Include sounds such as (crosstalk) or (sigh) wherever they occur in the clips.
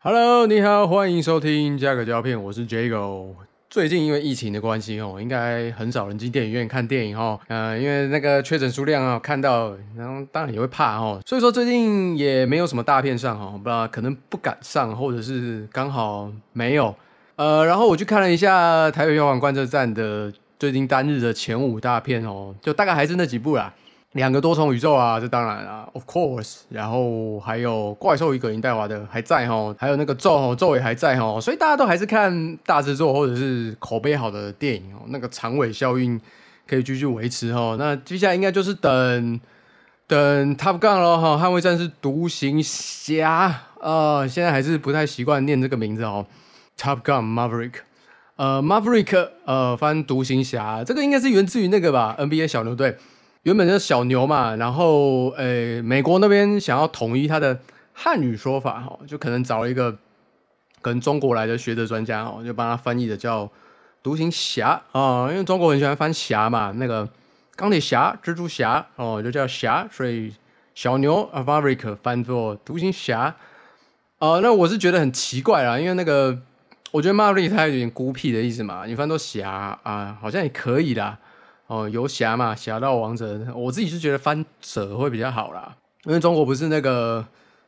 Hello，你好，欢迎收听加个胶片，我是 Jago。最近因为疫情的关系哦，应该很少人进电影院看电影哦。呃，因为那个确诊数量啊，看到然后当然也会怕哦，所以说最近也没有什么大片上哦，不知道可能不敢上，或者是刚好没有。呃，然后我去看了一下台北票房观测站的最近单日的前五大片哦，就大概还是那几部啦。两个多重宇宙啊，这当然啊，of course。然后还有怪兽与葛林戴华的还在哈，还有那个咒哦，咒也还在哈，所以大家都还是看大制作或者是口碑好的电影哦，那个长尾效应可以继续维持哈。那接下来应该就是等等 Top Gun 了哈，捍卫战士独行侠啊，现在还是不太习惯念这个名字哦，Top Gun Maverick，呃，Maverick，呃，翻独行侠，这个应该是源自于那个吧，NBA 小牛队。原本是小牛嘛，然后诶，美国那边想要统一它的汉语说法哈，就可能找了一个跟中国来的学者专家哦，就帮他翻译的叫独行侠啊，因为中国很喜欢翻侠嘛，那个钢铁侠、蜘蛛侠哦，就叫侠，所以小牛 a v a r i c 翻作独行侠啊。那我是觉得很奇怪啦，因为那个我觉得 Maverick 他有点孤僻的意思嘛，你翻作侠啊，好像也可以啦。哦，游侠嘛，侠盗王者，我自己是觉得翻者会比较好啦，因为中国不是那个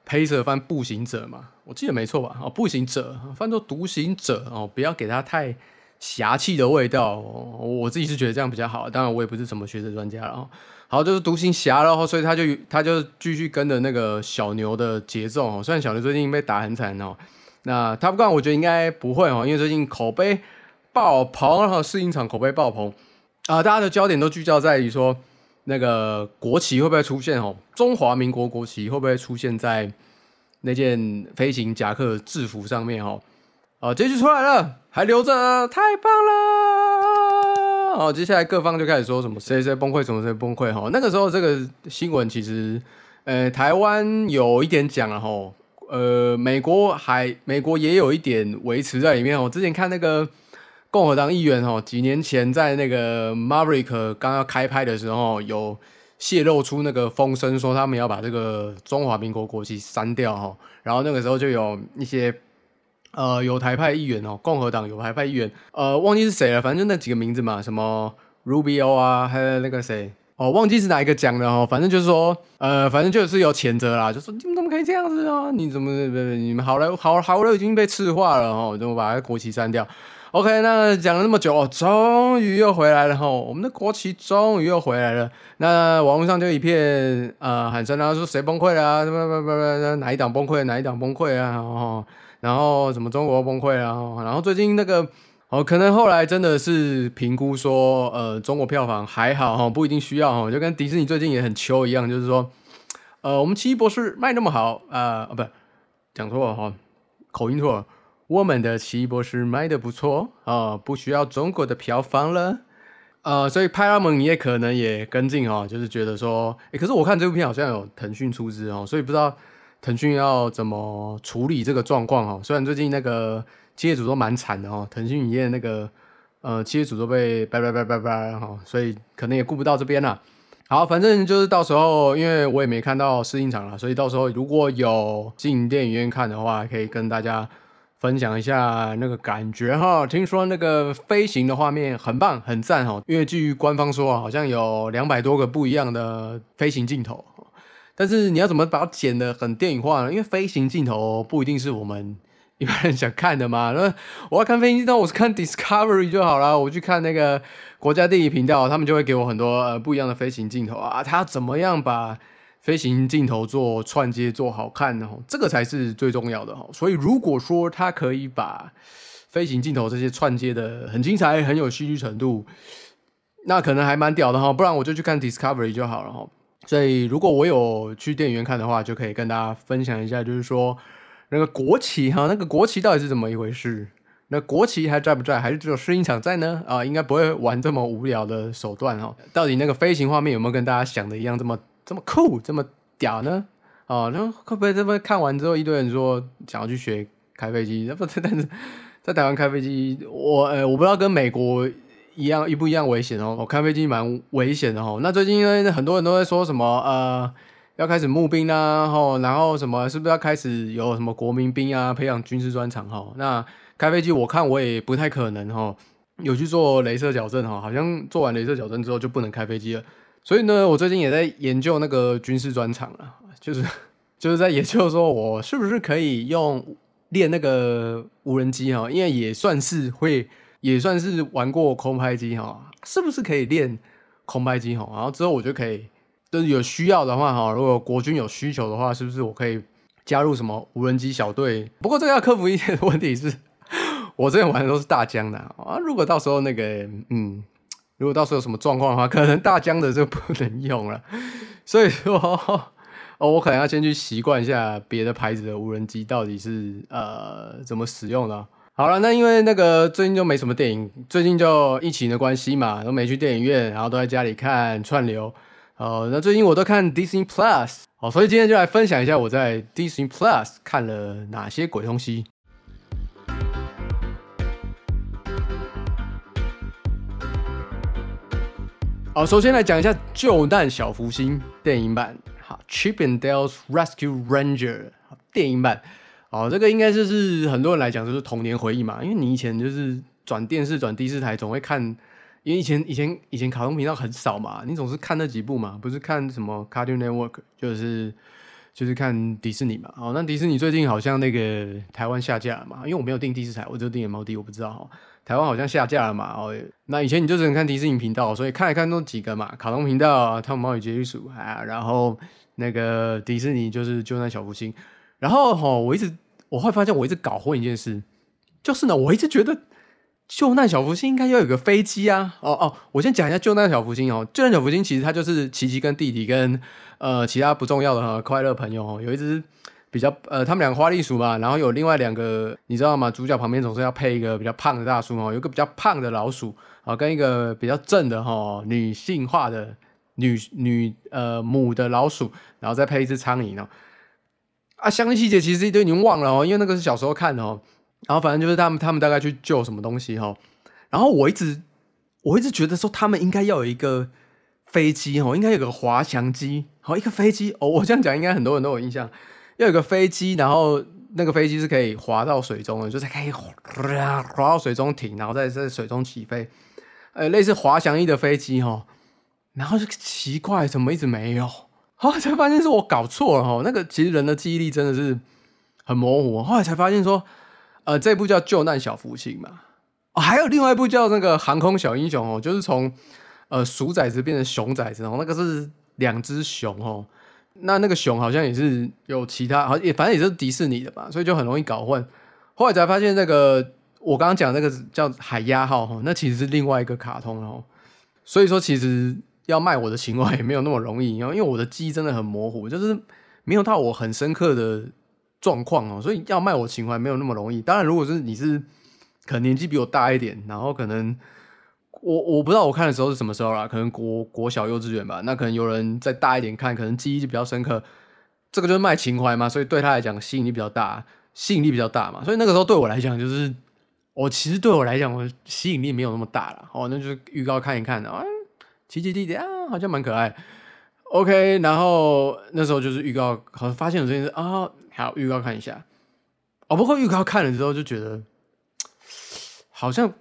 黑色翻步行者嘛，我记得没错吧？哦，步行者翻作独行者哦，不要给他太侠气的味道，我自己是觉得这样比较好。当然，我也不是什么学者专家了哦。好，就是独行侠然后所以他就他就继续跟着那个小牛的节奏哦。虽然小牛最近被打很惨哦，那他不干，我觉得应该不会哦，因为最近口碑爆棚，然后试映场口碑爆棚。啊，大家的焦点都聚焦在于说，那个国旗会不会出现？哦，中华民国国旗会不会出现在那件飞行夹克制服上面？哦，啊，结局出来了，还留着，太棒了！哦，接下来各方就开始说什么谁谁崩溃，什么谁崩溃？哈，那个时候这个新闻其实，呃，台湾有一点讲了，哈，呃，美国还美国也有一点维持在里面。我之前看那个。共和党议员哦，几年前在那个 Maverick 刚要开拍的时候，有泄露出那个风声，说他们要把这个中华民国国旗删掉哈。然后那个时候就有一些呃有台派议员哦，共和党有台派议员，呃忘记是谁了，反正就那几个名字嘛，什么 Rubio 啊，还有那个谁哦，忘记是哪一个讲的哦。反正就是说呃，反正就是有谴责啦，就说你们怎么可以这样子啊？你怎么你们好了好好了已经被赤化了哦，怎么把国旗删掉？OK，那讲了那么久哦，终于又回来了哈！我们的国旗终于又回来了。那网络上就一片呃喊声啊，说谁崩溃了？什么不不不，哪一党崩溃？哪一党崩溃啊？哦，然后什么中国崩溃啊？然后最近那个哦，可能后来真的是评估说，呃，中国票房还好哈，不一定需要哈，就跟迪士尼最近也很秋一样，就是说，呃，我们奇异博士卖那么好啊，哦不，讲错了哈，口音错了。我们的奇异博士卖的不错啊，不需要中国的票房了，呃，所以派拉蒙你也可能也跟进哦，就是觉得说，哎，可是我看这部片好像有腾讯出资哦，所以不知道腾讯要怎么处理这个状况哦。虽然最近那个企业主都蛮惨的哦，腾讯影业那个呃企业主都被拜拜拜拜拜哈，所以可能也顾不到这边了。好，反正就是到时候，因为我也没看到试映场了，所以到时候如果有进电影院看的话，可以跟大家。分享一下那个感觉哈，听说那个飞行的画面很棒很赞哈，因为据官方说啊，好像有两百多个不一样的飞行镜头，但是你要怎么把它剪得很电影化呢？因为飞行镜头不一定是我们一般人想看的嘛。那我要看飞行镜头，我是看 Discovery 就好了，我去看那个国家地理频道，他们就会给我很多呃不一样的飞行镜头啊，他怎么样把。飞行镜头做串接做好看哦，这个才是最重要的哈。所以如果说它可以把飞行镜头这些串接的很精彩、很有戏剧程度，那可能还蛮屌的哈。不然我就去看 Discovery 就好了哈。所以如果我有去电影院看的话，就可以跟大家分享一下，就是说那个国旗哈，那个国旗到底是怎么一回事？那国旗还在不在？还是只有试音场在呢？啊，应该不会玩这么无聊的手段哈。到底那个飞行画面有没有跟大家想的一样这么？这么酷，这么屌呢？哦，那会不会这么看完之后，一堆人说想要去学开飞机？那不，(laughs) 但是在台湾开飞机，我呃，我不知道跟美国一样一不一样危险哦。我开飞机蛮危险的哦。那最近因为很多人都在说什么呃，要开始募兵啦，吼，然后什么是不是要开始有什么国民兵啊，培养军事专长哈？那开飞机我看我也不太可能哈，有去做镭射矫正哈，好像做完镭射矫正之后就不能开飞机了。所以呢，我最近也在研究那个军事专长了，就是 (laughs) 就是在研究说我是不是可以用练那个无人机哈，因为也算是会。也算是玩过空拍机哈，是不是可以练空拍机哈？然后之后我就可以，就是有需要的话哈，如果国军有需求的话，是不是我可以加入什么无人机小队？不过这个要克服一点问题是，(laughs) 我这边玩的都是大疆的啊。如果到时候那个，嗯，如果到时候有什么状况的话，可能大疆的就不能用了。所以说，哦，我可能要先去习惯一下别的牌子的无人机到底是呃怎么使用的。好了，那因为那个最近就没什么电影，最近就疫情的关系嘛，都没去电影院，然后都在家里看串流。哦，那最近我都看 Disney Plus，哦，所以今天就来分享一下我在 Disney Plus 看了哪些鬼东西。好，首先来讲一下《救难小福星》电影版，好，《Chip and Dale's Rescue Ranger》电影版。哦，这个应该就是很多人来讲就是童年回忆嘛，因为你以前就是转电视转第四台总会看，因为以前以前以前卡通频道很少嘛，你总是看那几部嘛，不是看什么 Cartoon Network，就是就是看迪士尼嘛。哦，那迪士尼最近好像那个台湾下架嘛，因为我没有订第四台，我只有订猫迪，我不知道。台湾好像下架了嘛，哦，那以前你就只能看迪士尼频道，所以看来看都几个嘛，卡通频道《汤姆猫与杰瑞鼠》啊，然后那个迪士尼就是《救难小福星》。然后哈，我一直我会发现我一直搞混一件事，就是呢，我一直觉得救难小福星应该要有个飞机啊。哦哦，我先讲一下救难小福星哦。救难小福星其实它就是琪琪跟弟弟跟呃其他不重要的快乐朋友哦，有一只比较呃他们两个花栗鼠嘛，然后有另外两个你知道吗？主角旁边总是要配一个比较胖的大叔哦，有个比较胖的老鼠啊，跟一个比较正的哈女性化的女女呃母的老鼠，然后再配一只苍蝇哦。啊，详细细节其实都已经忘了哦，因为那个是小时候看的哦。然后反正就是他们，他们大概去救什么东西哈。然后我一直，我一直觉得说他们应该要有一个飞机哦，应该有个滑翔机，好一个飞机哦。我这样讲应该很多人都有印象，要有个飞机，然后那个飞机是可以滑到水中的，就是可以滑到水中停，然后在在水中起飞，呃，类似滑翔翼的飞机哈。然后就奇怪，怎么一直没有？(laughs) 后来才发现是我搞错了哈，那个其实人的记忆力真的是很模糊。后来才发现说，呃，这部叫《救难小福星》嘛，哦，还有另外一部叫那个《航空小英雄》哦，就是从呃鼠崽子变成熊崽子哦，那个是两只熊哦，那那个熊好像也是有其他，好也反正也是迪士尼的吧，所以就很容易搞混。后来才发现那个我刚刚讲那个叫海鸭号哈，那其实是另外一个卡通哦，所以说其实。要卖我的情怀也没有那么容易，因为因为我的记忆真的很模糊，就是没有到我很深刻的状况哦，所以要卖我情怀没有那么容易。当然，如果是你是可能年纪比我大一点，然后可能我我不知道我看的时候是什么时候啦，可能国国小幼稚园吧，那可能有人再大一点看，可能记忆就比较深刻。这个就是卖情怀嘛，所以对他来讲吸引力比较大，吸引力比较大嘛，所以那个时候对我来讲，就是我其实对我来讲，我吸引力没有那么大了。哦，那就是预告看一看啊。奇奇弟弟啊，好像蛮可爱。OK，然后那时候就是预告，好像发现有这件事啊，好预告看一下。哦，不过预告看了之后就觉得，好像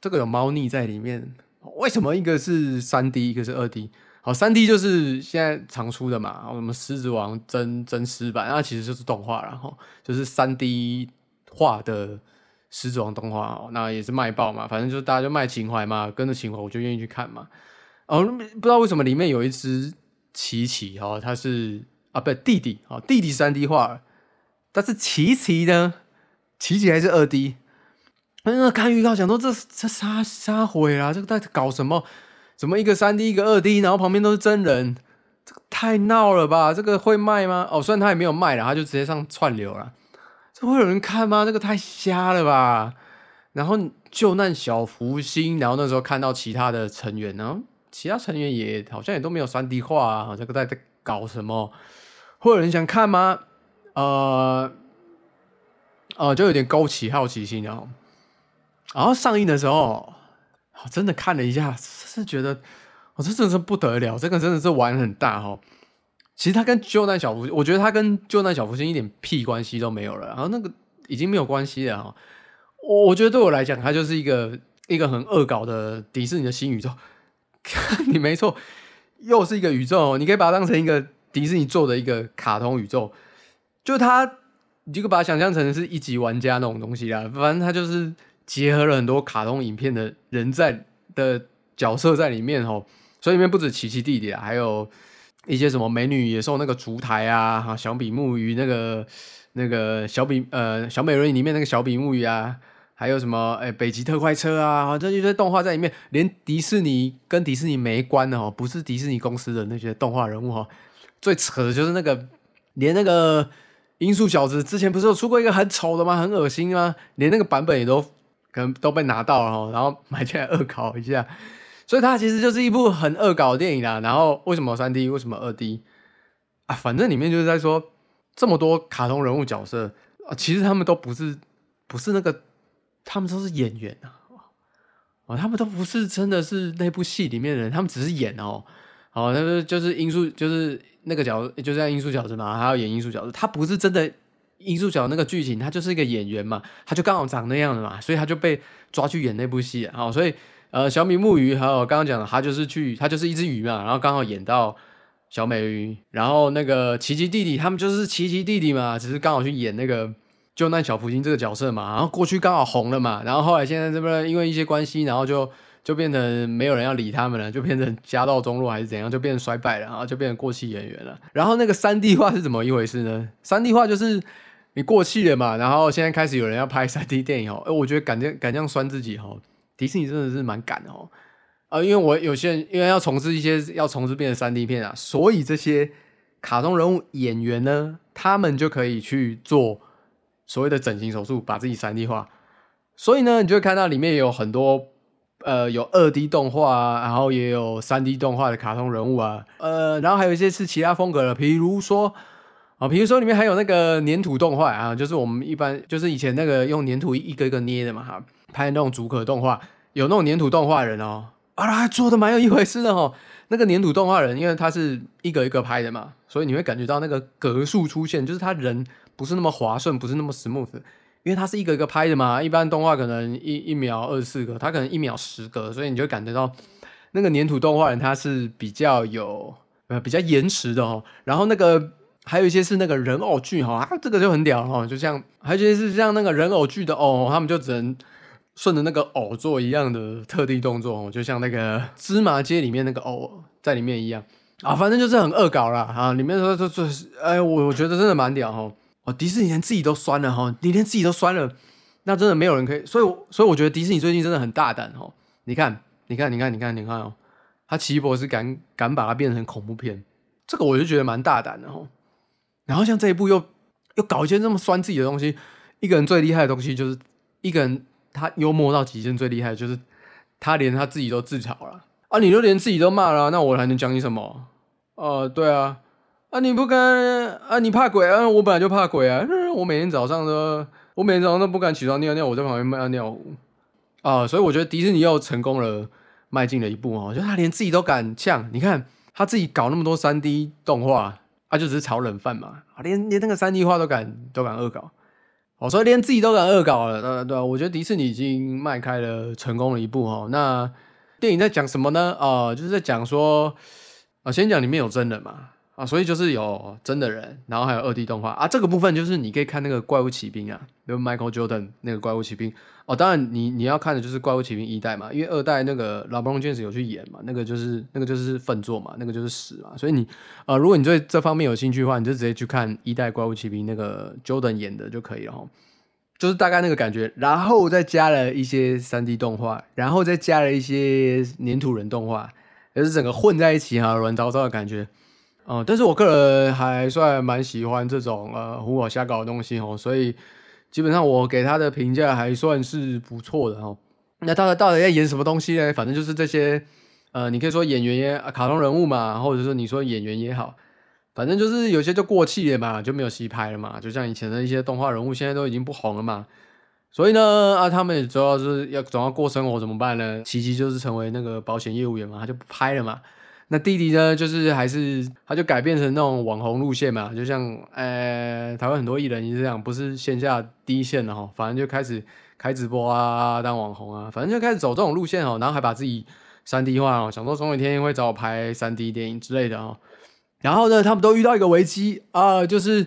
这个有猫腻在里面。为什么一个是三 D，一个是二 D？好，三 D 就是现在常出的嘛，什么狮子王真真实版，那其实就是动画，然后就是三 D 画的狮子王动画，那也是卖爆嘛，反正就是大家就卖情怀嘛，跟着情怀我就愿意去看嘛。哦，不知道为什么里面有一只琪琪哈，它是啊，不弟弟啊，弟弟三 D 画，但是琪琪呢，琪琪还是二 D。那看预告想说这这杀杀毁啊，这个在搞什么？怎么一个三 D 一个二 D，然后旁边都是真人，这个太闹了吧？这个会卖吗？哦，虽然他也没有卖了，他就直接上串流了，这会有人看吗？这个太瞎了吧？然后救难小福星，然后那时候看到其他的成员然后。其他成员也好像也都没有三 D 化啊，这个在在搞什么？会有人想看吗？呃，呃，就有点勾起好奇心啊。然后上映的时候，我真的看了一下，是觉得，我这真的是不得了，这个真的是玩很大哈。其实他跟救难小福，我觉得他跟救难小福星一点屁关系都没有了，然后那个已经没有关系了哈。我我觉得对我来讲，它就是一个一个很恶搞的迪士尼的新宇宙。(laughs) 你没错，又是一个宇宙，你可以把它当成一个迪士尼做的一个卡通宇宙，就它，你就把它想象成是一级玩家那种东西啦。反正它就是结合了很多卡通影片的人在的角色在里面哦，所以里面不止奇奇弟弟啊，还有一些什么美女野兽那个烛台啊，小比目鱼那个那个小比呃小美人鱼里面那个小比目鱼啊。还有什么？哎，北极特快车啊，这一堆动画在里面，连迪士尼跟迪士尼没关的哦，不是迪士尼公司的那些动画人物哈。最扯的就是那个，连那个音速小子之前不是有出过一个很丑的吗？很恶心吗？连那个版本也都可能都被拿到了哈，然后买进来恶搞一下。所以它其实就是一部很恶搞的电影啦。然后为什么三 D？为什么二 D？啊，反正里面就是在说这么多卡通人物角色啊，其实他们都不是不是那个。他们都是演员啊，哦，他们都不是真的是那部戏里面的人，他们只是演哦，哦，那就是音速，就是那个角，就是像音速小子嘛，还要演音速小子，他不是真的音速角那个剧情，他就是一个演员嘛，他就刚好长那样的嘛，所以他就被抓去演那部戏啊，所以呃，小米木鱼还有刚刚讲的，他就是去，他就是一只鱼嘛，然后刚好演到小美鱼，然后那个奇奇弟弟他们就是奇奇弟弟嘛，只是刚好去演那个。就那小福星这个角色嘛，然后过去刚好红了嘛，然后后来现在这边因为一些关系，然后就就变成没有人要理他们了，就变成家道中落还是怎样，就变成衰败了，然后就变成过气演员了。然后那个三 D 化是怎么一回事呢？三 D 化就是你过气了嘛，然后现在开始有人要拍三 D 电影哦，哎，我觉得敢这敢这样酸自己哦，迪士尼真的是蛮敢的哦，啊，因为我有些人因为要重置一些要重置变成三 D 片啊，所以这些卡通人物演员呢，他们就可以去做。所谓的整形手术，把自己三 D 化，所以呢，你就会看到里面有很多，呃，有二 D 动画啊，然后也有三 D 动画的卡通人物啊，呃，然后还有一些是其他风格的，比如说啊，比如说里面还有那个粘土动画啊，就是我们一般就是以前那个用粘土一个一个捏的嘛，哈，拍那种主可动画，有那种粘土动画人哦，啊，做的蛮有一回事的哦，那个粘土动画人，因为他是一个一个拍的嘛，所以你会感觉到那个格数出现，就是他人。不是那么滑顺，不是那么 smooth，因为它是一个一个拍的嘛。一般动画可能一一秒二十四个，它可能一秒十个，所以你就感觉到那个粘土动画人它是比较有呃比较延迟的哦。然后那个还有一些是那个人偶剧哈，啊这个就很屌哈，就像还有一些是像那个人偶剧的哦，他们就只能顺着那个偶做一样的特地动作，就像那个芝麻街里面那个偶在里面一样啊，反正就是很恶搞啦啊。里面说说说，哎，我我觉得真的蛮屌哈。哦，迪士尼连自己都酸了哈，你连自己都酸了，那真的没有人可以，所以所以我觉得迪士尼最近真的很大胆哦。你看，你看，你看，你看，你看哦，他奇异博士敢敢把它变成恐怖片，这个我就觉得蛮大胆的哦。然后像这一部又又搞一些这么酸自己的东西，一个人最厉害的东西就是一个人他幽默到极限最厉害的就是他连他自己都自嘲了啊！你都连自己都骂了，那我还能讲你什么？呃，对啊。啊！你不敢啊！你怕鬼啊！我本来就怕鬼啊！(laughs) 我每天早上都，我每天早上都不敢起床尿尿，我在旁边尿尿啊！所以我觉得迪士尼又成功了，迈进了一步哦。就他连自己都敢呛，你看他自己搞那么多三 D 动画，他就只是炒冷饭嘛！啊，连连那个三 D 化都敢都敢恶搞哦，所以连自己都敢恶搞了，对对，我觉得迪士尼已经迈开了成功了一步哦。那电影在讲什么呢？啊，就是在讲说啊，先讲里面有真人嘛。啊，所以就是有真的人，然后还有二 D 动画啊。这个部分就是你可以看那个怪物骑兵啊，比如 Michael Jordan 那个怪物骑兵哦。当然，你你要看的就是怪物骑兵一代嘛，因为二代那个老布隆詹姆斯有去演嘛，那个就是那个就是粪作嘛，那个就是屎嘛。所以你呃，如果你对这方面有兴趣的话，你就直接去看一代怪物骑兵那个 Jordan 演的就可以了哈。就是大概那个感觉，然后再加了一些三 D 动画，然后再加了一些粘土人动画，也是整个混在一起哈，乱糟糟的感觉。哦，但是我个人还算蛮喜欢这种呃胡搞瞎搞的东西哦，所以基本上我给他的评价还算是不错的哦。那他到底在演什么东西呢？反正就是这些呃，你可以说演员也卡通人物嘛，或者说你说演员也好，反正就是有些就过气了嘛，就没有戏拍了嘛。就像以前的一些动画人物，现在都已经不红了嘛。所以呢，啊，他们也主要是要总要过生活怎么办呢？奇奇就是成为那个保险业务员嘛，他就不拍了嘛。那弟弟呢，就是还是他就改变成那种网红路线嘛，就像呃台湾很多艺人也是这样，不是线下第一线的哈，反正就开始开直播啊，当网红啊，反正就开始走这种路线哦，然后还把自己三 D 化哦，想说总有一天会找我拍三 D 电影之类的哦。然后呢，他们都遇到一个危机啊，就是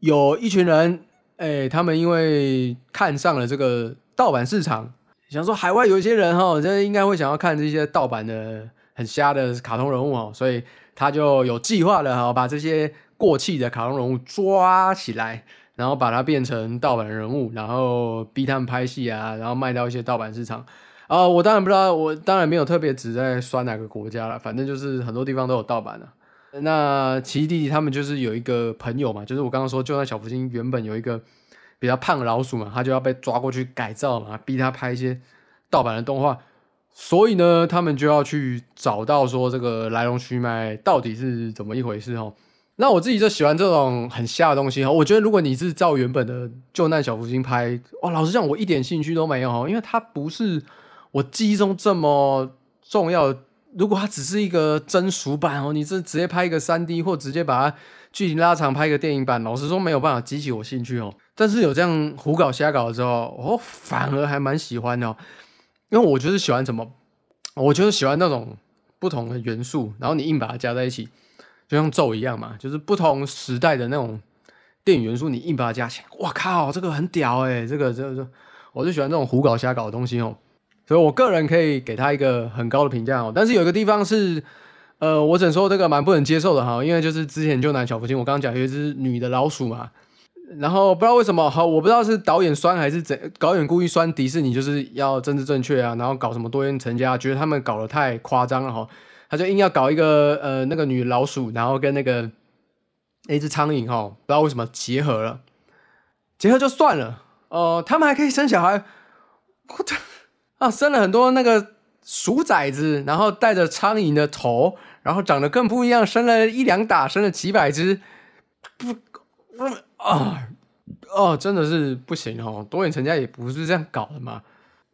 有一群人，哎，他们因为看上了这个盗版市场，想说海外有一些人哈，这应该会想要看这些盗版的。很瞎的卡通人物哦，所以他就有计划的哈，把这些过气的卡通人物抓起来，然后把它变成盗版人物，然后逼他们拍戏啊，然后卖到一些盗版市场啊。我当然不知道，我当然没有特别指在刷哪个国家了，反正就是很多地方都有盗版的。那奇弟弟他们就是有一个朋友嘛，就是我刚刚说，就在小福星原本有一个比较胖的老鼠嘛，他就要被抓过去改造嘛，逼他拍一些盗版的动画。所以呢，他们就要去找到说这个来龙去脉到底是怎么一回事哦。那我自己就喜欢这种很瞎的东西哦。我觉得如果你是照原本的《救难小福星》拍，哇，老实讲，我一点兴趣都没有哦，因为它不是我记忆中这么重要。如果它只是一个真熟版哦，你这直接拍一个三 D 或直接把它剧情拉长拍一个电影版，老实说没有办法激起我兴趣哦。但是有这样胡搞瞎搞的时候，我反而还蛮喜欢的。因为我就是喜欢什么，我就是喜欢那种不同的元素，然后你硬把它加在一起，就像咒一样嘛，就是不同时代的那种电影元素，你硬把它加起来，哇靠，这个很屌哎，这个这这，我就喜欢这种胡搞瞎搞的东西哦，所以我个人可以给他一个很高的评价哦。但是有一个地方是，呃，我只能说这个蛮不能接受的哈，因为就是之前就拿小福星，我刚刚讲有一只女的老鼠嘛。然后不知道为什么，好，我不知道是导演酸还是怎，导演故意酸迪士尼，就是要政治正确啊，然后搞什么多元成家，觉得他们搞得太夸张了哈，他就硬要搞一个呃那个女老鼠，然后跟那个一只苍蝇哈，不知道为什么结合了，结合就算了，呃，他们还可以生小孩，我的啊，生了很多那个鼠崽子，然后带着苍蝇的头，然后长得更不一样，生了一两打，生了几百只，不不。啊哦，真的是不行哦！多元成家也不是这样搞的嘛。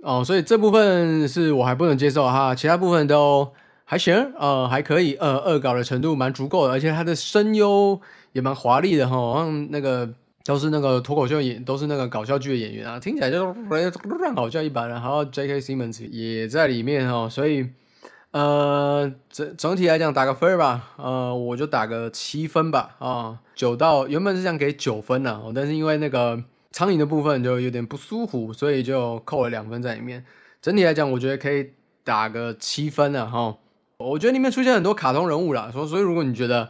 哦，所以这部分是我还不能接受哈，其他部分都还行，呃，还可以，呃，恶搞的程度蛮足够的，而且他的声优也蛮华丽的哈，好像那个都是那个脱口秀演，都是那个搞笑剧的演员啊，听起来就乱搞笑一般然后 J.K. Simmons 也在里面哈，所以。呃，整整体来讲打个分吧，呃，我就打个七分吧，啊，九到原本是想给九分的，但是因为那个苍蝇的部分就有点不舒服，所以就扣了两分在里面。整体来讲，我觉得可以打个七分了哈。我觉得里面出现很多卡通人物啦，所所以如果你觉得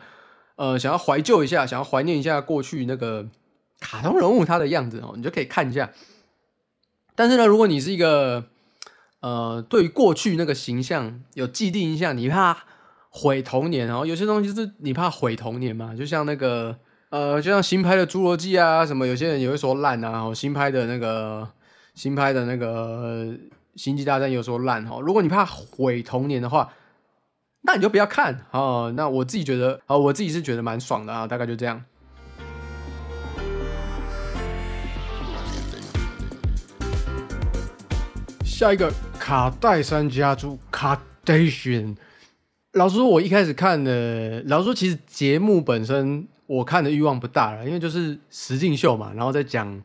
呃想要怀旧一下，想要怀念一下过去那个卡通人物他的样子哦，你就可以看一下。但是呢，如果你是一个呃，对于过去那个形象有既定印象，你怕毁童年，然后有些东西是你怕毁童年嘛？就像那个呃，就像新拍的《侏罗纪》啊，什么有些人也会说烂啊，然后新拍的那个新拍的那个《星际大战》有说烂哈。如果你怕毁童年的话，那你就不要看哦。那我自己觉得啊，我自己是觉得蛮爽的啊，大概就这样。下一个卡戴珊家族卡戴珊，老实说，我一开始看的，老实说，其实节目本身我看的欲望不大了，因为就是实境秀嘛，然后再讲，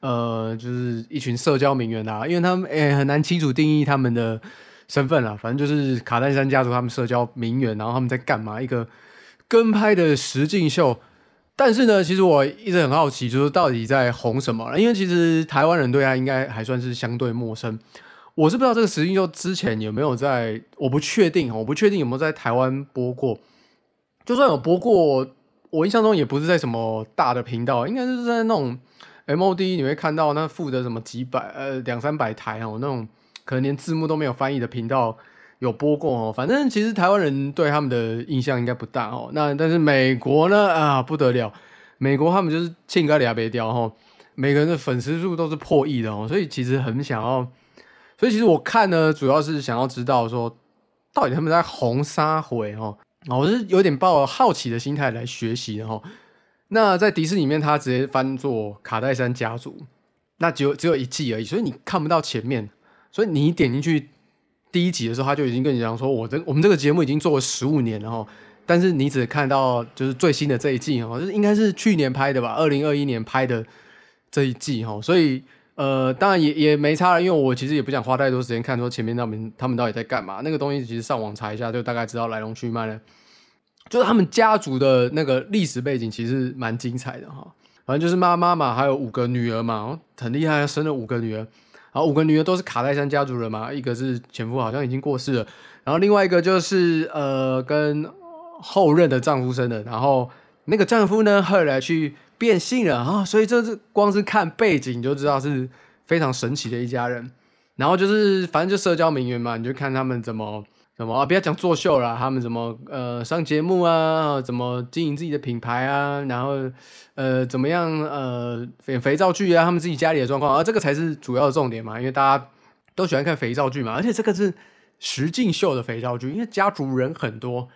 呃，就是一群社交名媛啊，因为他们诶很难清楚定义他们的身份了，反正就是卡戴珊家族他们社交名媛，然后他们在干嘛？一个跟拍的实境秀，但是呢，其实我一直很好奇，就是到底在红什么？因为其实台湾人对他应该还算是相对陌生。我是不知道这个实境秀之前有没有在，我不确定，我不确定有没有在台湾播过。就算有播过，我印象中也不是在什么大的频道，应该是在那种 MOD 你会看到那负责什么几百呃两三百台哦，那种可能连字幕都没有翻译的频道有播过哦。反正其实台湾人对他们的印象应该不大哦。那但是美国呢啊不得了，美国他们就是庆哥俩别掉哦，每个人的粉丝数都是破亿的哦，所以其实很想要。所以其实我看呢，主要是想要知道说，到底他们在红沙回哦，我是有点抱好奇的心态来学习的哈。那在迪士尼里面，他直接翻作卡戴珊家族，那只有只有一季而已，所以你看不到前面，所以你点进去第一集的时候，他就已经跟你讲说，我这我们这个节目已经做了十五年了哈，但是你只看到就是最新的这一季哈，就是应该是去年拍的吧，二零二一年拍的这一季哈，所以呃，当然也也没差了，因为我其实也不想花太多时间看说前面他们他们到底在干嘛，那个东西其实上网查一下就大概知道来龙去脉了，就是他们家族的那个历史背景其实蛮精彩的哈，反正就是妈妈嘛，还有五个女儿嘛，很厉害，生了五个女儿。然后五个女儿都是卡戴珊家族人嘛，一个是前夫好像已经过世了，然后另外一个就是呃跟后任的丈夫生的，然后那个丈夫呢后来去变性了啊，所以这是光是看背景就知道是非常神奇的一家人。然后就是反正就社交名媛嘛，你就看他们怎么。什么啊？不要讲作秀了，他们怎么呃上节目啊？怎么经营自己的品牌啊？然后呃怎么样呃肥肥皂剧啊？他们自己家里的状况啊，这个才是主要的重点嘛。因为大家都喜欢看肥皂剧嘛，而且这个是实境秀的肥皂剧，因为家族人很多，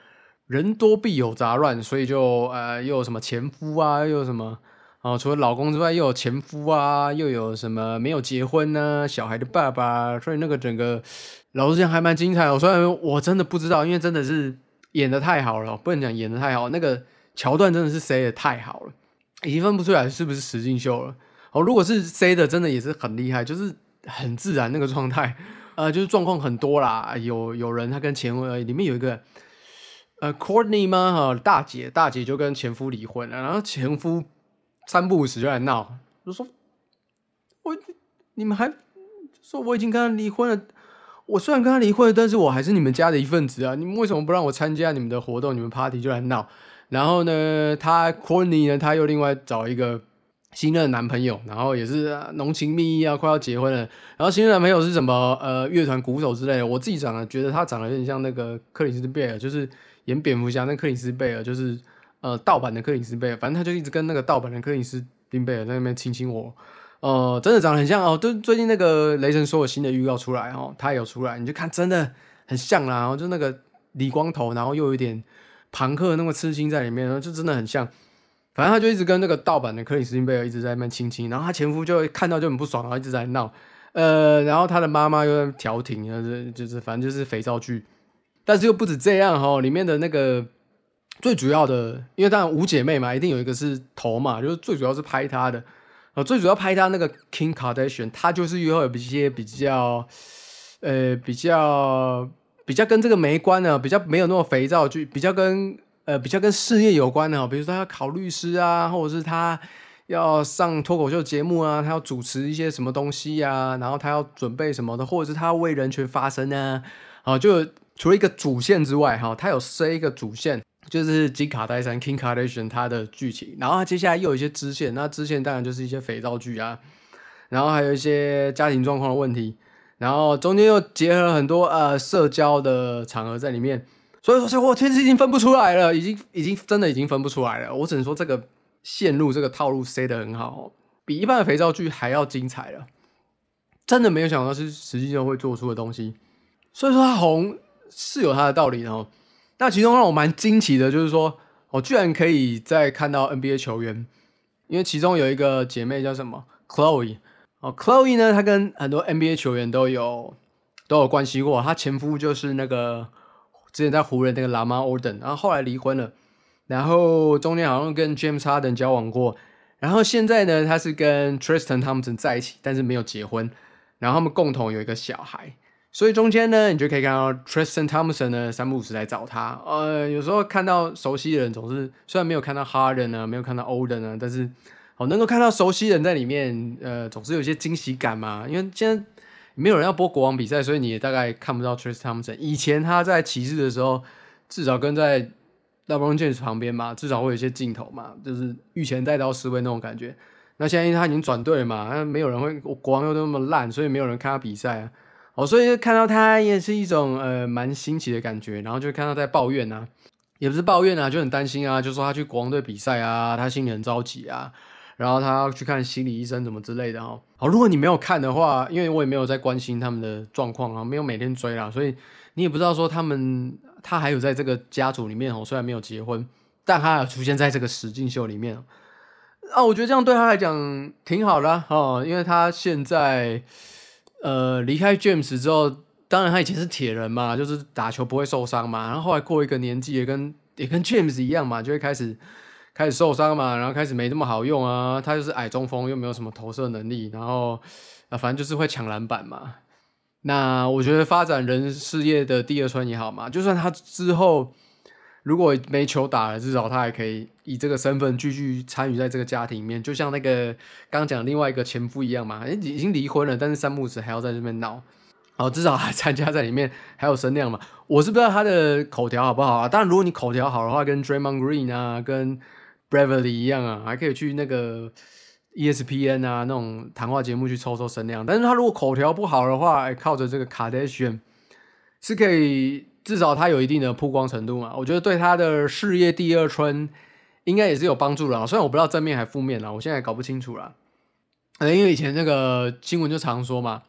人多必有杂乱，所以就呃又有什么前夫啊，又有什么。哦，除了老公之外，又有前夫啊，又有什么没有结婚呢？小孩的爸爸，所以那个整个老实讲还蛮精彩哦。虽然我真的不知道，因为真的是演的太好了，不能讲演的太好，那个桥段真的是塞的太好了，已经分不出来是不是实境秀了。哦，如果是塞的，真的也是很厉害，就是很自然那个状态。呃，就是状况很多啦，有有人他跟前夫里面有一个呃 Courtney 吗？哈，大姐，大姐就跟前夫离婚了，然后前夫。三不五时就来闹，就说：“我你们还说我已经跟他离婚了。我虽然跟他离婚了，但是我还是你们家的一份子啊！你们为什么不让我参加你们的活动？你们 party 就来闹。然后呢，他 Courtney 呢，他又另外找一个新的男朋友，然后也是浓情蜜意啊，快要结婚了。然后新的男朋友是什么？呃，乐团鼓手之类的。我自己长得觉得他长得有点像那个克里斯贝尔，就是演蝙蝠侠那克里斯贝尔，就是。”呃，盗版的克里斯贝尔，反正他就一直跟那个盗版的克里斯汀贝尔在那边亲亲我，呃，真的长得很像哦。就最近那个雷神说有新的预告出来哦，他有出来，你就看真的很像啦。然后就那个理光头，然后又有点朋克那么痴心在里面，然后就真的很像。反正他就一直跟那个盗版的克里斯汀贝尔一直在那边亲亲，然后他前夫就看到就很不爽，然后一直在闹。呃，然后他的妈妈又在调停，就是就是反正就是肥皂剧，但是又不止这样哈，里面的那个。最主要的，因为当然五姐妹嘛，一定有一个是头嘛，就是最主要是拍她的，呃，最主要拍她那个 King Kardashian，她就是约会有一些比较，呃，比较比较跟这个没关的，比较没有那么肥皂剧，比较跟呃比较跟事业有关的，比如说他要考律师啊，或者是他要上脱口秀节目啊，他要主持一些什么东西啊，然后他要准备什么的，或者是他为人权发声啊，啊，就除了一个主线之外，哈，他有塞一个主线。就是金卡戴珊 King Kardashian 他的剧情，然后他接下来又有一些支线，那支线当然就是一些肥皂剧啊，然后还有一些家庭状况的问题，然后中间又结合了很多呃社交的场合在里面，所以说我其实已经分不出来了，已经已经真的已经分不出来了，我只能说这个线路这个套路塞得很好，比一般的肥皂剧还要精彩了，真的没有想到是实际上会做出的东西，所以说它红是有它的道理的。那其中让我蛮惊奇的，就是说，我居然可以再看到 NBA 球员，因为其中有一个姐妹叫什么？Chloe 哦，Chloe 呢，她跟很多 NBA 球员都有都有关系过，她前夫就是那个之前在湖人那个 Lamar Odom，然后后来离婚了，然后中间好像跟 James Harden 交往过，然后现在呢，他是跟 Tristan Thompson 在一起，但是没有结婚，然后他们共同有一个小孩。所以中间呢，你就可以看到 Tristan Thompson 呢三步五时来找他。呃，有时候看到熟悉的人，总是虽然没有看到 Harden 呢，没有看到 Oden 呢，但是哦，能够看到熟悉人在里面，呃，总是有些惊喜感嘛。因为现在没有人要播国王比赛，所以你也大概看不到 Tristan Thompson。以前他在骑士的时候，至少跟在 LeBron James 旁边嘛，至少会有一些镜头嘛，就是御前带刀侍卫那种感觉。那现在因为他已经转队嘛，那没有人会国王又那么烂，所以没有人看他比赛啊。哦，所以看到他也是一种呃蛮新奇的感觉，然后就看到在抱怨啊，也不是抱怨啊，就很担心啊，就说他去国王队比赛啊，他心里很着急啊，然后他要去看心理医生怎么之类的哦。好，如果你没有看的话，因为我也没有在关心他们的状况啊，没有每天追啦，所以你也不知道说他们他还有在这个家族里面哦，虽然没有结婚，但他有出现在这个实境秀里面啊，我觉得这样对他来讲挺好的哦，因为他现在。呃，离开 James 之后，当然他以前是铁人嘛，就是打球不会受伤嘛。然后后来过一个年纪，也跟也跟 James 一样嘛，就会开始开始受伤嘛，然后开始没那么好用啊。他就是矮中锋，又没有什么投射能力，然后啊，反正就是会抢篮板嘛。那我觉得发展人事业的第二春也好嘛，就算他之后如果没球打了，至少他还可以以这个身份继续参与在这个家庭里面，就像那个刚讲另外一个前夫一样嘛，已经离婚了，但是三木子还要在这边闹。哦，至少还参加在里面，还有声量嘛。我是不知道他的口条好不好啊。但，如果你口条好的话，跟 Draymond Green 啊，跟 Bradley 一样啊，还可以去那个 ESPN 啊那种谈话节目去抽抽声量。但是他如果口条不好的话，靠着这个 Kardashian 是可以，至少他有一定的曝光程度嘛。我觉得对他的事业第二春应该也是有帮助的。虽然我不知道正面还负面啦，我现在也搞不清楚了。呃，因为以前那个新闻就常说嘛。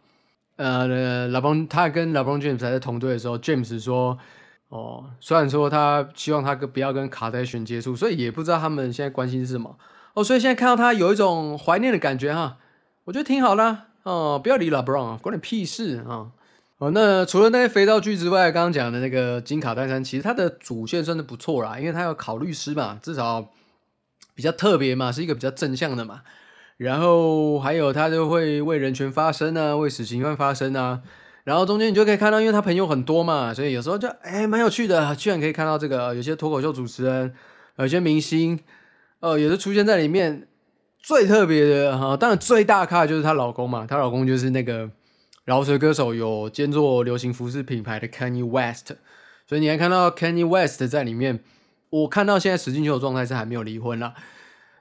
呃，老邦他跟老邦 James 还在同队的时候，James 说：“哦，虽然说他希望他跟不要跟卡戴珊接触，所以也不知道他们现在关心是什么。哦，所以现在看到他有一种怀念的感觉哈，我觉得挺好的哦。不要理老邦，关你屁事啊！哦，那除了那些肥皂剧之外，刚刚讲的那个金卡戴珊，其实他的主线算是不错啦，因为他要考律师嘛，至少比较特别嘛，是一个比较正向的嘛。”然后还有他就会为人权发声啊，为死刑犯发声啊。然后中间你就可以看到，因为他朋友很多嘛，所以有时候就哎蛮有趣的，居然可以看到这个有些脱口秀主持人，有些明星，呃，也是出现在里面。最特别的哈，当然最大咖就是她老公嘛，她老公就是那个饶舌歌手，有兼做流行服饰品牌的 Kenny West。所以你还看到 Kenny West 在里面。我看到现在石金秀的状态是还没有离婚了。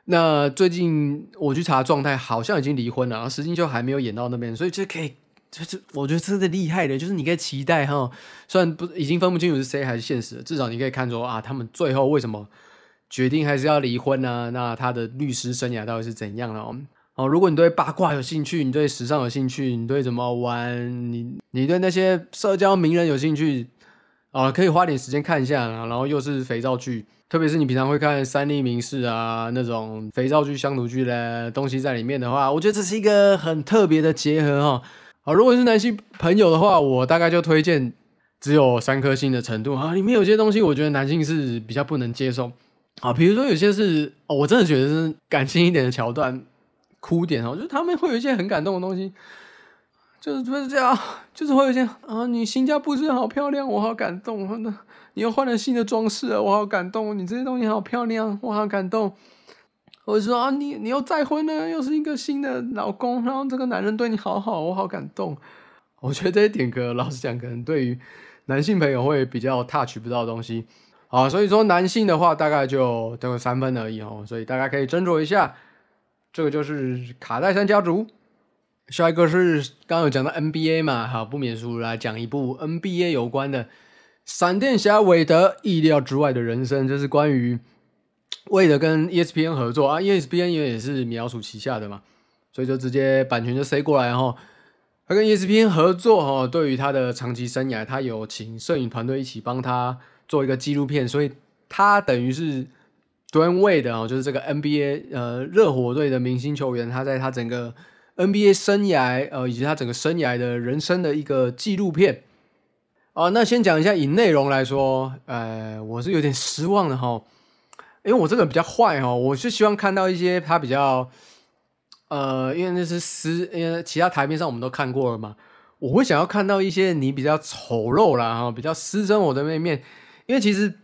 那最近我去查状态，好像已经离婚了，然后石金秀还没有演到那边，所以这可以，就是我觉得真的厉害的，就是你可以期待哈，虽然不已经分不清楚是谁还是现实，至少你可以看出啊，他们最后为什么决定还是要离婚呢？那他的律师生涯到底是怎样的哦？如果你对八卦有兴趣，你对时尚有兴趣，你对怎么玩，你你对那些社交名人有兴趣啊，可以花点时间看一下，然后又是肥皂剧。特别是你平常会看三立名士啊那种肥皂剧、乡土剧的东西在里面的话，我觉得这是一个很特别的结合哈。好，如果是男性朋友的话，我大概就推荐只有三颗星的程度啊。里面有些东西我觉得男性是比较不能接受啊，比如说有些是哦，我真的觉得是感性一点的桥段、哭点哦，我觉得他们会有一些很感动的东西，就是就是这样，就是会有一些啊，你新家布置好漂亮，我好感动的。你又换了新的装饰了，我好感动。你这些东西好漂亮，我好感动。或者说啊，你你又再婚了，又是一个新的老公，然后这个男人对你好好，我好感动。我觉得这些点歌，老实讲，可能对于男性朋友会比较 touch 不到的东西啊。所以说男性的话，大概就得三分而已哦。所以大家可以斟酌一下。这个就是卡戴珊家族。下一个是刚刚有讲到 NBA 嘛，好，不免俗来讲一部 NBA 有关的。闪电侠韦德意料之外的人生，就是关于韦德跟 ESPN 合作啊，ESPN 因为也是米老鼠旗下的嘛，所以就直接版权就塞过来哈。他跟 ESPN 合作哈，对于他的长期生涯，他有请摄影团队一起帮他做一个纪录片，所以他等于是 Dwayne Wade 啊，就是这个 NBA 呃热火队的明星球员，他在他整个 NBA 生涯呃以及他整个生涯的人生的一个纪录片。哦，那先讲一下以内容来说，呃，我是有点失望的哈，因为我这个比较坏哈，我是希望看到一些他比较，呃，因为那是私，因为其他台面上我们都看过了嘛，我会想要看到一些你比较丑陋啦哈，比较私生活的那面，因为其实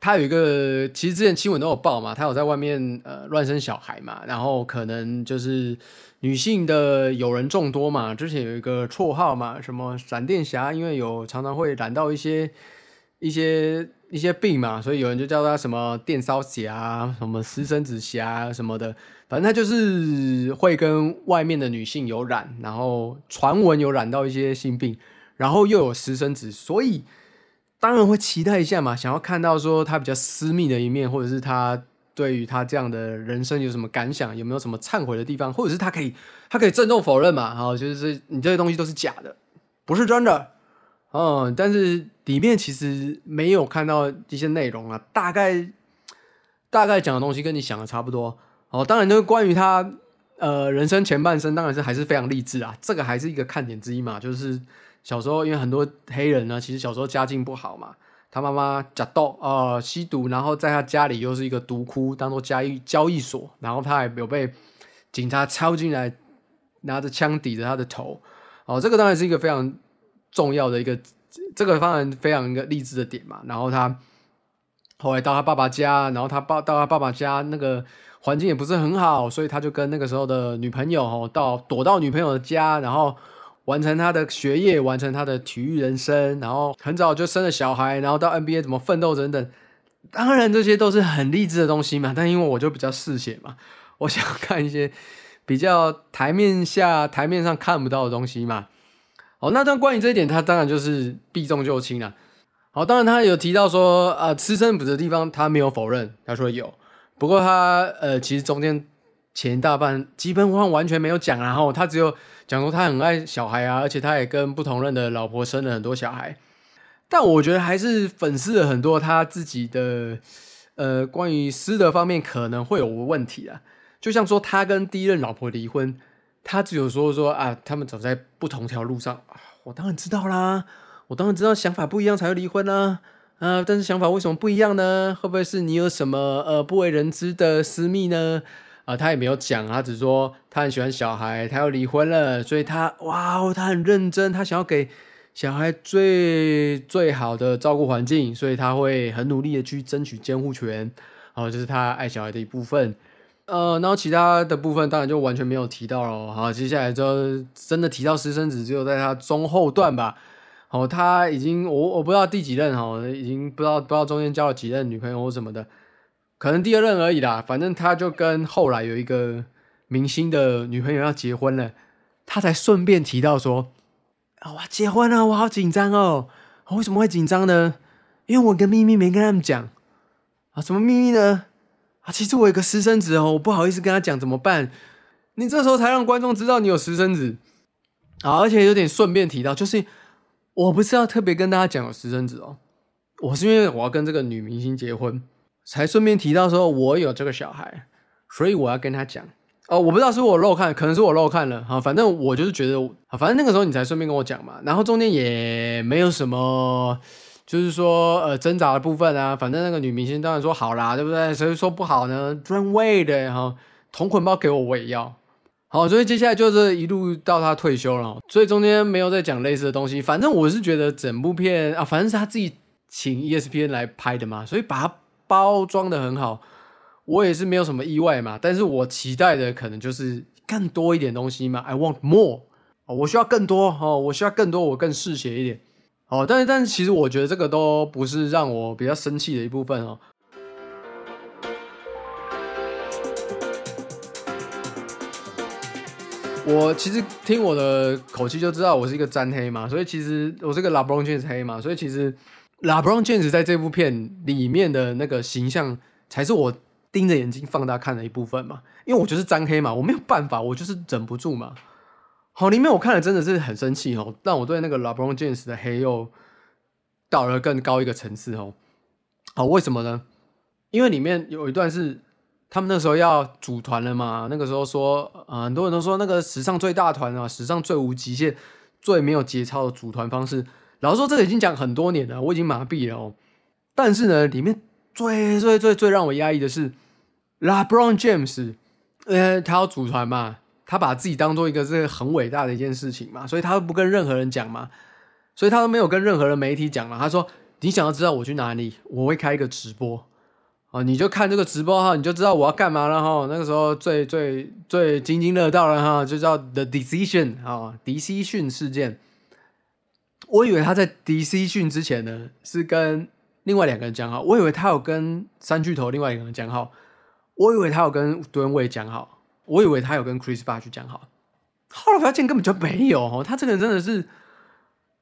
他有一个，其实之前新闻都有报嘛，他有在外面呃乱生小孩嘛，然后可能就是。女性的友人众多嘛，之前有一个绰号嘛，什么闪电侠，因为有常常会染到一些一些一些病嘛，所以有人就叫他什么电烧侠，什么私生子侠什么的，反正他就是会跟外面的女性有染，然后传闻有染到一些性病，然后又有私生子，所以当然会期待一下嘛，想要看到说他比较私密的一面，或者是他。对于他这样的人生有什么感想？有没有什么忏悔的地方？或者是他可以，他可以郑重否认嘛？哈，就是你这些东西都是假的，不是真的。嗯，但是里面其实没有看到一些内容啊，大概大概讲的东西跟你想的差不多。哦，当然，就是关于他呃人生前半生，当然是还是非常励志啊，这个还是一个看点之一嘛，就是小时候因为很多黑人呢，其实小时候家境不好嘛，他妈妈假斗呃吸毒，然后在他家里又是一个毒窟，当做交易交易所，然后他还有被警察抄进来，拿着枪抵着他的头，哦，这个当然是一个非常重要的一个，这个当然非常一个励志的点嘛。然后他后来到他爸爸家，然后他爸到他爸爸家那个环境也不是很好，所以他就跟那个时候的女朋友哦，到躲到女朋友的家，然后。完成他的学业，完成他的体育人生，然后很早就生了小孩，然后到 NBA 怎么奋斗等等，当然这些都是很励志的东西嘛。但因为我就比较嗜血嘛，我想看一些比较台面下、台面上看不到的东西嘛。好，那但关于这一点，他当然就是避重就轻了。好，当然他有提到说，呃，吃生补的地方他没有否认，他说有，不过他呃，其实中间前大半基本上完全没有讲，然后他只有。讲说他很爱小孩啊，而且他也跟不同人的老婆生了很多小孩，但我觉得还是粉饰了很多他自己的呃关于私德方面可能会有问题啊。就像说他跟第一任老婆离婚，他只有说说啊，他们走在不同条路上，我当然知道啦，我当然知道想法不一样才会离婚啦，啊，但是想法为什么不一样呢？会不会是你有什么呃不为人知的私密呢？啊，他也没有讲，他只说他很喜欢小孩，他要离婚了，所以他哇哦，他很认真，他想要给小孩最最好的照顾环境，所以他会很努力的去争取监护权，好，这是他爱小孩的一部分。呃，然后其他的部分当然就完全没有提到了。好，接下来就真的提到私生子，只有在他中后段吧。好，他已经我我不知道第几任哈，已经不知道不知道中间交了几任女朋友或什么的。可能第二任而已啦，反正他就跟后来有一个明星的女朋友要结婚了，他才顺便提到说：“啊，我结婚了，我好紧张哦。我为什么会紧张呢？因为我跟秘密没跟他们讲啊。什么秘密呢？啊，其实我有个私生子哦，我不好意思跟他讲，怎么办？你这时候才让观众知道你有私生子啊，而且有点顺便提到，就是我不是要特别跟大家讲有私生子哦，我是因为我要跟这个女明星结婚。”才顺便提到说，我有这个小孩，所以我要跟他讲哦。我不知道是我漏看，可能是我漏看了哈。反正我就是觉得，反正那个时候你才顺便跟我讲嘛。然后中间也没有什么，就是说呃挣扎的部分啊。反正那个女明星当然说好啦，对不对？谁说不好呢？专为的哈，同捆包给我我也要。好，所以接下来就是一路到他退休了。所以中间没有再讲类似的东西。反正我是觉得整部片啊，反正是他自己请 ESPN 来拍的嘛，所以把它。包装的很好，我也是没有什么意外嘛。但是我期待的可能就是更多一点东西嘛。I want more，我需要更多哦，我需要更多，我更嗜血一点。哦，但是但是其实我觉得这个都不是让我比较生气的一部分哦。我其实听我的口气就知道我是一个沾黑嘛，所以其实我是个 LeBron James 黑嘛，所以其实。LeBron James 在这部片里面的那个形象，才是我盯着眼睛放大看的一部分嘛。因为我就是沾黑嘛，我没有办法，我就是忍不住嘛。好，里面我看了真的是很生气哦，让我对那个 LeBron James 的黑又到了更高一个层次哦。好，为什么呢？因为里面有一段是他们那时候要组团了嘛，那个时候说，呃，很多人都说那个史上最大团啊，史上最无极限、最没有节操的组团方式。老实说，这个已经讲很多年了，我已经麻痹了哦。但是呢，里面最最最最让我压抑的是，LeBron James，呃，他要组团嘛，他把自己当做一个这个很伟大的一件事情嘛，所以他都不跟任何人讲嘛，所以他都没有跟任何人媒体讲嘛。他说：“你想要知道我去哪里，我会开一个直播哦，你就看这个直播哈，你就知道我要干嘛了哈。”那个时候最最最津津乐道了哈，就叫 The Decision 啊，迪西逊事件。我以为他在 DC 训之前呢，是跟另外两个人讲好。我以为他有跟三巨头另外一个人讲好。我以为他有跟吨位讲好。我以为他有跟 Chris b a 去讲好。后来发现根本就没有哦。他这个人真的是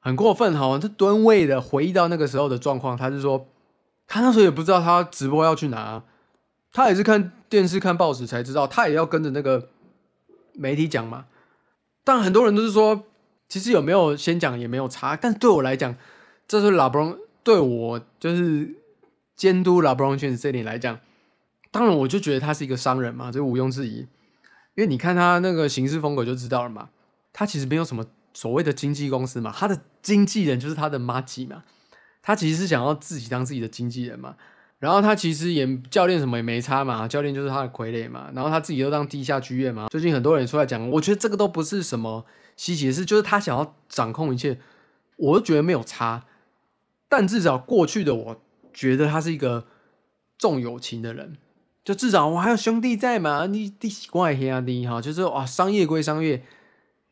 很过分哈。他吨位的回忆到那个时候的状况，他是说他那时候也不知道他直播要去哪，他也是看电视看报纸才知道，他也要跟着那个媒体讲嘛。但很多人都是说。其实有没有先讲也没有差，但对我来讲，这是拉布隆对我就是监督拉布隆圈子这点来讲，当然我就觉得他是一个商人嘛，这毋庸置疑。因为你看他那个行事风格就知道了嘛，他其实没有什么所谓的经纪公司嘛，他的经纪人就是他的妈吉嘛，他其实是想要自己当自己的经纪人嘛。然后他其实也教练什么也没差嘛，教练就是他的傀儡嘛。然后他自己又当地下剧院嘛。最近很多人出来讲，我觉得这个都不是什么稀奇的事，就是他想要掌控一切，我都觉得没有差。但至少过去的我觉得他是一个重友情的人，就至少我还有兄弟在嘛。你第怪兄弟哈，就是哇，商业归商业，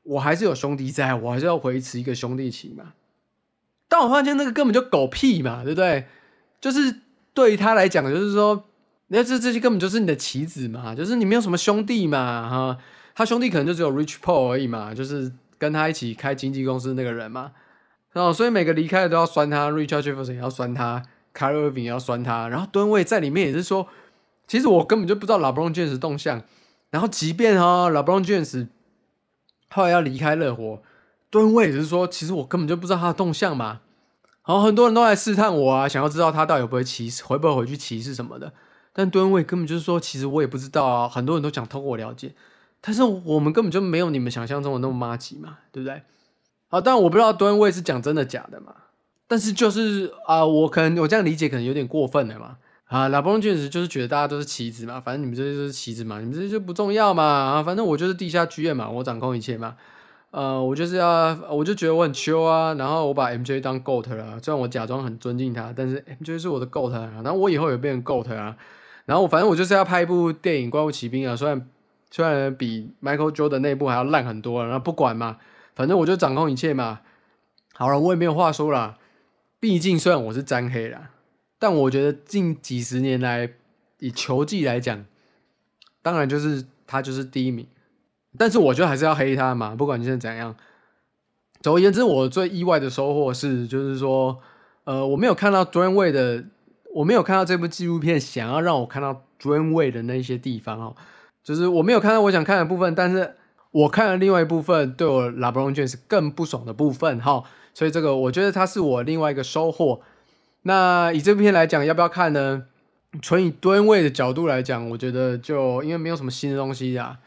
我还是有兄弟在，我还是要维持一个兄弟情嘛。但我发现那个根本就狗屁嘛，对不对？就是。对于他来讲，就是说，那这这些根本就是你的棋子嘛，就是你没有什么兄弟嘛，哈，他兄弟可能就只有 Rich Paul 而已嘛，就是跟他一起开经纪公司那个人嘛，然后所以每个离开的都要酸他，Richard Jefferson 也要酸他，Kyrie Irving 也要酸他，然后吨位在里面也是说，其实我根本就不知道 LeBron James 动向，然后即便哈 LeBron James 后来要离开热火，吨位也是说，其实我根本就不知道他的动向嘛。好，很多人都来试探我啊，想要知道他到底会不会歧视，会不会回去歧视什么的。但吨位根本就是说，其实我也不知道啊。很多人都想透过我了解，但是我们根本就没有你们想象中的那么妈吉嘛，对不对？好，但我不知道吨位是讲真的假的嘛。但是就是啊，我可能我这样理解可能有点过分了嘛。啊，老布确实就是觉得大家都是棋子嘛，反正你们这些都是棋子嘛，你们这些就不重要嘛。啊，反正我就是地下剧院嘛，我掌控一切嘛。呃，我就是要，我就觉得我很秋啊，然后我把 MJ 当 GOAT 了，虽然我假装很尊敬他，但是 MJ 是我的 GOAT 啊，然后我以后也变成 GOAT 啊，然后我反正我就是要拍一部电影《怪物骑兵》啊，虽然虽然比 Michael Jordan 那部还要烂很多，然后不管嘛，反正我就掌控一切嘛。好了，我也没有话说了，毕竟虽然我是沾黑了，但我觉得近几十年来以球技来讲，当然就是他就是第一名。但是我觉得还是要黑他嘛，不管现在怎样。总而言之，我最意外的收获是，就是说，呃，我没有看到 d r a n w a y 的，我没有看到这部纪录片想要让我看到 d r a n w a y 的那些地方哦，就是我没有看到我想看的部分，但是我看了另外一部分对我 LeBron James 更不爽的部分哈，所以这个我觉得它是我另外一个收获。那以这部片来讲，要不要看呢？纯以吨位的角度来讲，我觉得就因为没有什么新的东西呀。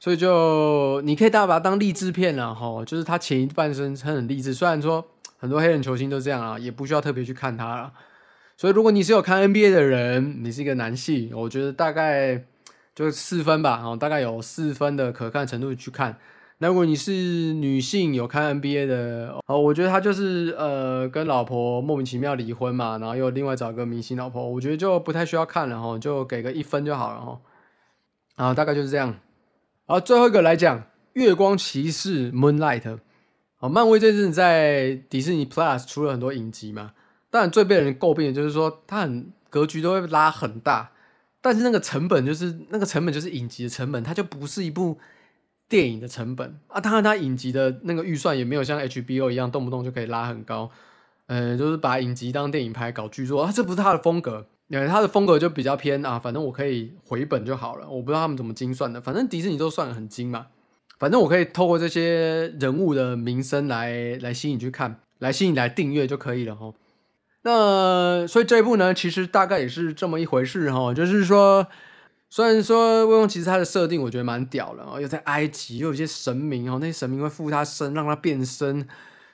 所以就你可以大把它当励志片了哈，就是他前一半生很励志，虽然说很多黑人球星都这样啊，也不需要特别去看他了。所以如果你是有看 NBA 的人，你是一个男性，我觉得大概就四分吧，哦，大概有四分的可看程度去看。那如果你是女性有看 NBA 的，哦，我觉得他就是呃跟老婆莫名其妙离婚嘛，然后又另外找个明星老婆，我觉得就不太需要看了哈，就给个一分就好了哈。啊，大概就是这样。好，最后一个来讲《月光骑士》Moonlight。好，漫威这阵在迪士尼 Plus 出了很多影集嘛，当然最被人诟病的就是说它很格局都会拉很大，但是那个成本就是那个成本就是影集的成本，它就不是一部电影的成本啊。当然，它影集的那个预算也没有像 HBO 一样动不动就可以拉很高，呃，就是把影集当电影拍搞剧作啊，这不是它的风格。他的风格就比较偏啊，反正我可以回本就好了。我不知道他们怎么精算的，反正迪士尼都算很精嘛。反正我可以透过这些人物的名声来来吸引去看，来吸引来订阅就可以了哈。那所以这一部呢，其实大概也是这么一回事哈。就是说，虽然说威龙其实他的设定我觉得蛮屌了哦，又在埃及，又有一些神明哦，那些神明会附他身，让他变身。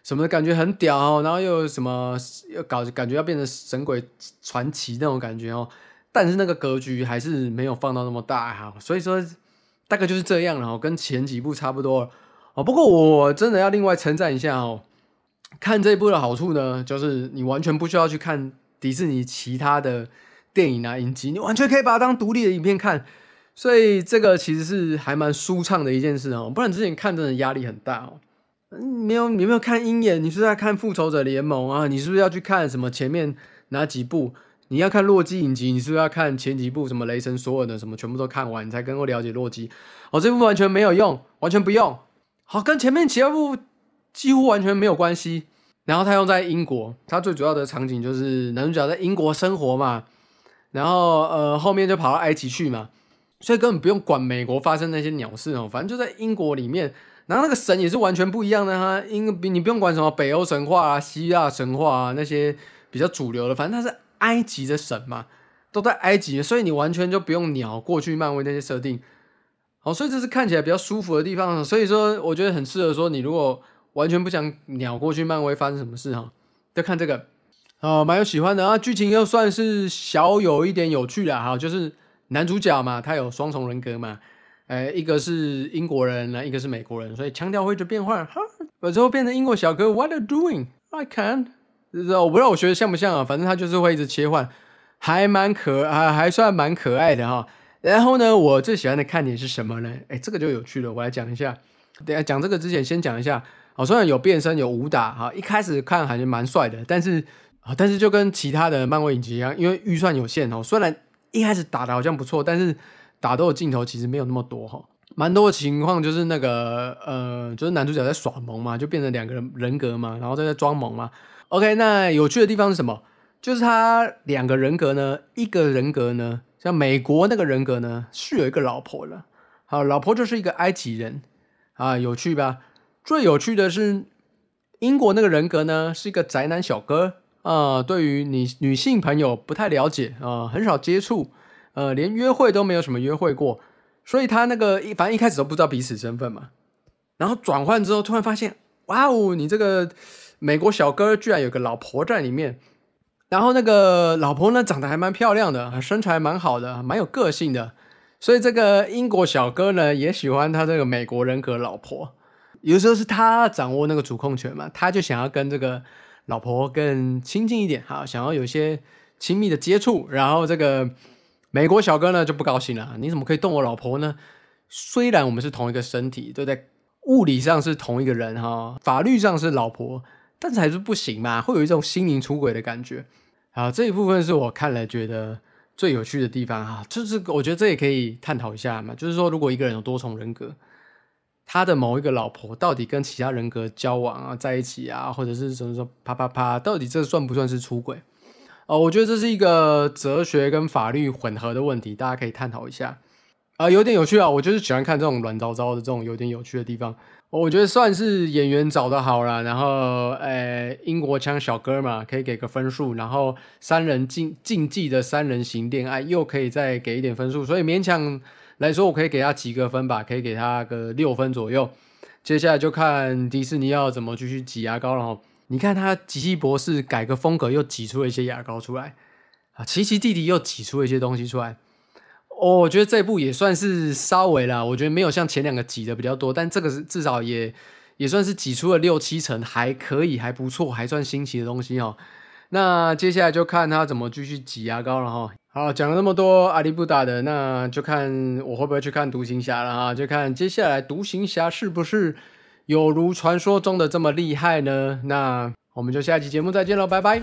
什么感觉很屌哦，然后又什么又搞感觉要变成神鬼传奇那种感觉哦，但是那个格局还是没有放到那么大哈，所以说大概就是这样了哦，跟前几部差不多哦。不过我真的要另外称赞一下哦，看这一部的好处呢，就是你完全不需要去看迪士尼其他的电影啊影集，你完全可以把它当独立的影片看，所以这个其实是还蛮舒畅的一件事哦，不然之前看真的压力很大哦。没有，你没有看鹰眼？你是在看复仇者联盟啊？你是不是要去看什么前面哪几部？你要看洛基影集，你是不是要看前几部什么雷神所有的什么全部都看完，你才能够了解洛基？哦，这部完全没有用，完全不用。好，跟前面其他部几乎完全没有关系。然后他用在英国，他最主要的场景就是男主角在英国生活嘛。然后呃，后面就跑到埃及去嘛，所以根本不用管美国发生那些鸟事哦，反正就在英国里面。然后那个神也是完全不一样的哈，因为你不用管什么北欧神话啊、希腊神话啊那些比较主流的，反正他是埃及的神嘛，都在埃及，所以你完全就不用鸟过去漫威那些设定。好，所以这是看起来比较舒服的地方。所以说，我觉得很适合说你如果完全不想鸟过去漫威发生什么事哈，就看这个，哦，蛮有喜欢的啊，剧情又算是小有一点有趣的哈，就是男主角嘛，他有双重人格嘛，哎，一个是英国人呢，一个是美国人，所以腔调会就变换，哈，我之后变成英国小哥，What are you doing? I can't 我不知道我学的像不像啊，反正他就是会一直切换，还蛮可还还算蛮可爱的哈。然后呢，我最喜欢的看点是什么呢？哎，这个就有趣了，我来讲一下。等下讲这个之前，先讲一下。哦，虽然有变身有武打哈，一开始看还是蛮帅的，但是啊，但是就跟其他的漫威影集一样，因为预算有限哦，虽然一开始打的好像不错，但是打斗的镜头其实没有那么多哈，蛮多的情况就是那个呃，就是男主角在耍萌嘛，就变成两个人人格嘛，然后在那装萌嘛。OK，那有趣的地方是什么？就是他两个人格呢，一个人格呢，像美国那个人格呢，是有一个老婆了，好，老婆就是一个埃及人啊，有趣吧？最有趣的是，英国那个人格呢，是一个宅男小哥啊，对于你女性朋友不太了解啊，很少接触，呃，连约会都没有什么约会过，所以他那个一反正一开始都不知道彼此身份嘛，然后转换之后，突然发现，哇哦，你这个美国小哥居然有个老婆在里面，然后那个老婆呢，长得还蛮漂亮的，身材蛮好的，蛮有个性的，所以这个英国小哥呢，也喜欢他这个美国人格老婆。有时候是他掌握那个主控权嘛，他就想要跟这个老婆更亲近一点，哈，想要有些亲密的接触。然后这个美国小哥呢就不高兴了，你怎么可以动我老婆呢？虽然我们是同一个身体，对不对？物理上是同一个人哈，法律上是老婆，但是还是不行嘛，会有一种心灵出轨的感觉。好，这一部分是我看了觉得最有趣的地方哈，就是我觉得这也可以探讨一下嘛，就是说如果一个人有多重人格。他的某一个老婆到底跟其他人格交往啊，在一起啊，或者是什么说啪啪啪，到底这算不算是出轨？哦，我觉得这是一个哲学跟法律混合的问题，大家可以探讨一下。啊，有点有趣啊，我就是喜欢看这种乱糟糟的这种有点有趣的地方。我觉得算是演员找的好了，然后诶，英国腔小哥嘛，可以给个分数，然后三人竞竞技的三人行恋爱又可以再给一点分数，所以勉强。来说，我可以给他几个分吧，可以给他个六分左右。接下来就看迪士尼要怎么继续挤牙膏了哈。你看他奇奇博士改个风格，又挤出了一些牙膏出来啊。奇奇弟弟又挤出了一些东西出来。哦，我觉得这部也算是稍微啦，我觉得没有像前两个挤的比较多，但这个是至少也也算是挤出了六七成，还可以，还不错，还算新奇的东西哦。那接下来就看他怎么继续挤牙膏了哈。好，讲了那么多阿里布达的，那就看我会不会去看独行侠了哈，就看接下来独行侠是不是有如传说中的这么厉害呢？那我们就下期节目再见喽，拜拜。